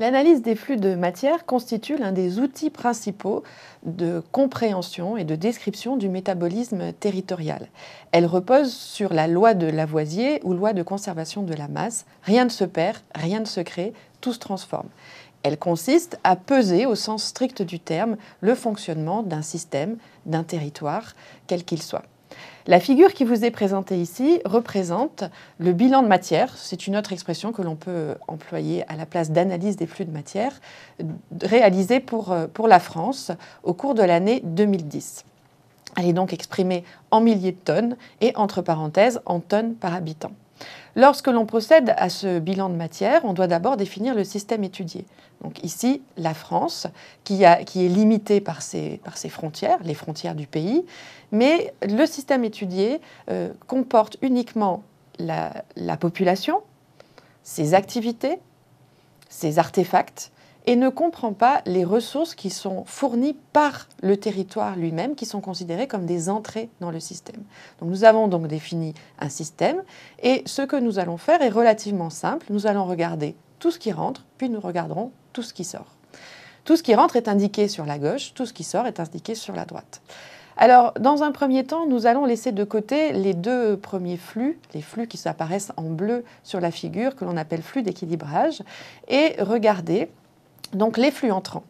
L'analyse des flux de matière constitue l'un des outils principaux de compréhension et de description du métabolisme territorial. Elle repose sur la loi de Lavoisier ou loi de conservation de la masse. Rien ne se perd, rien ne se crée, tout se transforme. Elle consiste à peser, au sens strict du terme, le fonctionnement d'un système, d'un territoire, quel qu'il soit. La figure qui vous est présentée ici représente le bilan de matière, c'est une autre expression que l'on peut employer à la place d'analyse des flux de matière, réalisée pour, pour la France au cours de l'année 2010. Elle est donc exprimée en milliers de tonnes et entre parenthèses en tonnes par habitant. Lorsque l'on procède à ce bilan de matière, on doit d'abord définir le système étudié. Donc ici, la France, qui, est limitée par ses, frontières, les frontières du pays, mais le système étudié euh, comporte uniquement la population, ses activités, ses artefacts, et ne comprend pas les ressources qui sont fournies par le territoire lui-même, qui sont considérées comme des entrées dans le système. Donc nous avons donc défini un système, et ce que nous allons faire est relativement simple. Nous allons regarder tout ce qui rentre, puis nous regarderons tout ce qui sort. Tout ce qui rentre est indiqué sur la gauche, tout ce qui sort est indiqué sur la droite. Alors, dans un premier temps, nous allons laisser de côté les deux premiers flux, les flux qui apparaissent en bleu sur la figure, que l'on appelle flux d'équilibrage, et regarder donc les flux entrants.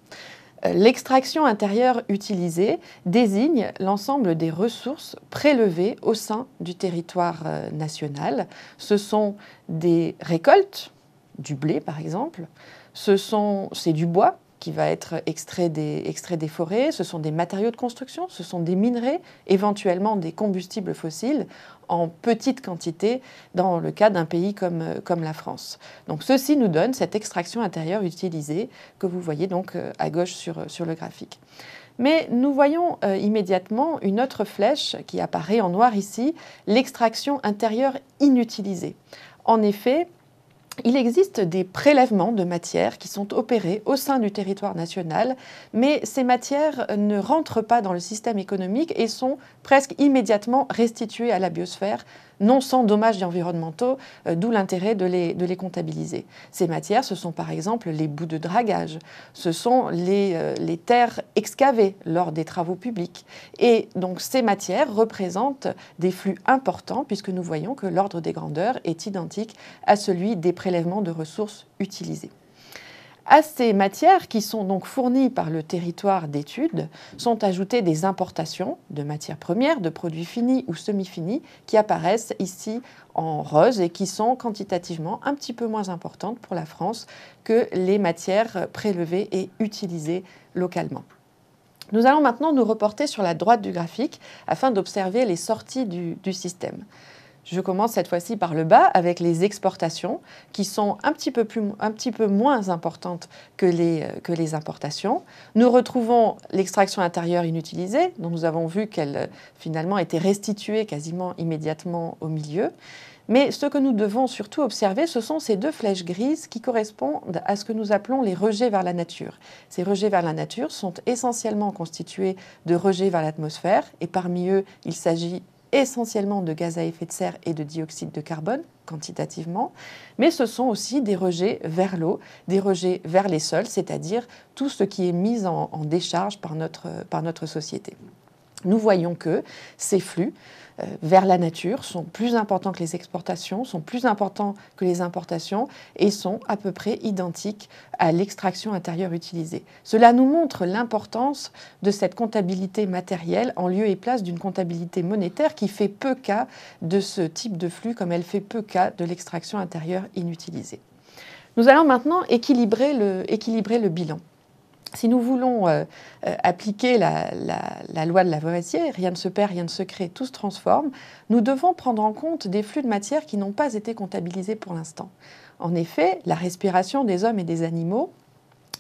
Euh, l'extraction intérieure utilisée désigne l'ensemble des ressources prélevées au sein du territoire euh, national. Ce sont des récoltes, du blé par exemple, c'est du bois, qui va être extrait des, extrait des forêts, ce sont des matériaux de construction, ce sont des minerais, éventuellement des combustibles fossiles en petite quantité dans le cas d'un pays comme, comme la France. Donc ceci nous donne cette extraction intérieure utilisée que vous voyez donc euh, à gauche sur, sur le graphique. Mais nous voyons euh, immédiatement une autre flèche qui apparaît en noir ici, l'extraction intérieure inutilisée. En effet, il existe des prélèvements de matières qui sont opérés au sein du territoire national, mais ces matières ne rentrent pas dans le système économique et sont presque immédiatement restituées à la biosphère non sans dommages environnementaux, euh, d'où l'intérêt de les, comptabiliser. Ces matières, ce sont par exemple les bouts de dragage, ce sont les, euh, les terres excavées lors des travaux publics. Et donc ces matières représentent des flux importants puisque nous voyons que l'ordre des grandeurs est identique à celui des prélèvements de ressources utilisées. À ces matières, qui sont donc fournies par le territoire d'études, sont ajoutées des importations de matières premières, de produits finis ou semi-finis, qui apparaissent ici en rose et qui sont quantitativement un petit peu moins importantes pour la France que les matières prélevées et utilisées localement. Nous allons maintenant nous reporter sur la droite du graphique afin d'observer les sorties du, du système. Je commence cette fois-ci par le bas avec les exportations qui sont un petit peu, plus, un petit peu moins importantes que les, euh, que les importations. Nous retrouvons l'extraction intérieure inutilisée, dont nous avons vu qu'elle euh, finalement était restituée quasiment immédiatement au milieu. Mais ce que nous devons surtout observer, ce sont ces deux flèches grises qui correspondent à ce que nous appelons les rejets vers la nature. Ces rejets vers la nature sont essentiellement constitués de rejets vers l'atmosphère, et parmi eux, il s'agit essentiellement de gaz à effet de serre et de dioxyde de carbone, quantitativement, mais ce sont aussi des rejets vers l'eau, des rejets vers les sols, c'est-à-dire tout ce qui est mis en, décharge par notre, par notre société. Nous voyons que ces flux euh, vers la nature sont plus importants que les exportations, sont plus importants que les importations et sont à peu près identiques à l'extraction intérieure utilisée. Cela nous montre l'importance de cette comptabilité matérielle en lieu et place d'une comptabilité monétaire qui fait peu cas de ce type de flux comme elle fait peu cas de l'extraction intérieure inutilisée. Nous allons maintenant équilibrer le, équilibrer le bilan. Si nous voulons euh, euh, appliquer la, loi de Lavoisier, rien ne se perd, rien ne se crée, tout se transforme, nous devons prendre en compte des flux de matière qui n'ont pas été comptabilisés pour l'instant. En effet, la respiration des hommes et des animaux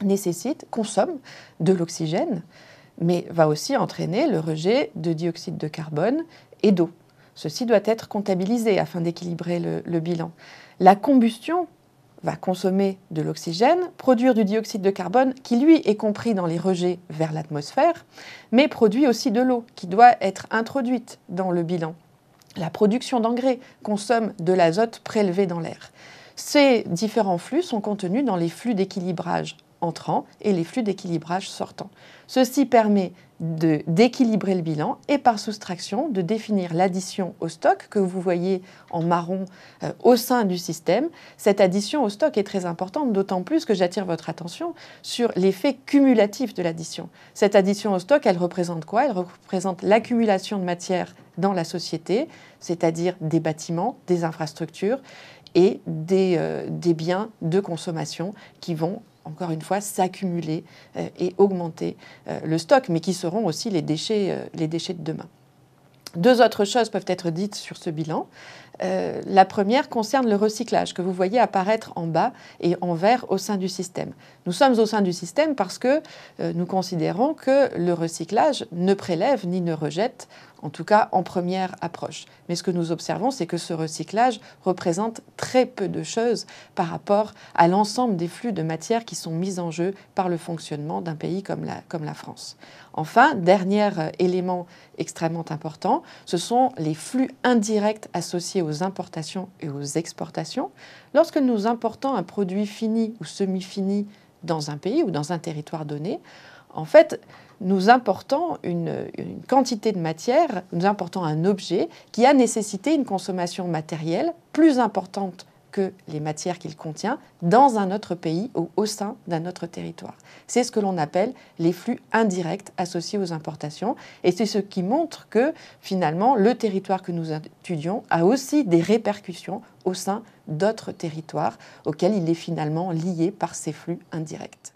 nécessite, consomme de l'oxygène, mais va aussi entraîner le rejet de dioxyde de carbone et d'eau. Ceci doit être comptabilisé afin d'équilibrer le bilan. La combustion va consommer de l'oxygène, produire du dioxyde de carbone qui lui est compris dans les rejets vers l'atmosphère, mais produit aussi de l'eau qui doit être introduite dans le bilan. La production d'engrais consomme de l'azote prélevé dans l'air. Ces différents flux sont contenus dans les flux d'équilibrage entrants et les flux d'équilibrage sortants. Ceci permet d'équilibrer le bilan et par soustraction de définir l'addition au stock que vous voyez en marron euh, au sein du système. Cette addition au stock est très importante, d'autant plus que j'attire votre attention sur l'effet cumulatif de l'addition. Cette addition au stock, elle représente quoi? Elle représente l'accumulation de matière dans la société, c'est-à-dire des bâtiments, des infrastructures et des, euh, des biens de consommation qui vont encore une fois, s'accumuler euh, et augmenter euh, le stock, mais qui seront aussi les déchets, euh, les déchets de demain. Deux autres choses peuvent être dites sur ce bilan. la première concerne le recyclage que vous voyez apparaître en bas et en vert au sein du système. Nous sommes au sein du système parce que nous considérons que le recyclage ne prélève ni ne rejette en tout cas en première approche. Mais ce que nous observons, c'est que ce recyclage représente très peu de choses par rapport à l'ensemble des flux de matière qui sont mis en jeu par le fonctionnement d'un pays comme la, comme la France. Enfin, dernier élément extrêmement important, ce sont les flux indirects associés aux importations et aux exportations. Lorsque nous importons un produit fini ou semi-fini dans un pays ou dans un territoire donné, en fait, nous importons une, quantité de matière, nous importons un objet qui a nécessité une consommation matérielle plus importante que les matières qu'il contient dans un autre pays ou au sein d'un autre territoire. C'est ce que l'on appelle les flux indirects associés aux importations et c'est ce qui montre que finalement le territoire que nous étudions a aussi des répercussions au sein d'autres territoires auxquels il est finalement lié par ces flux indirects.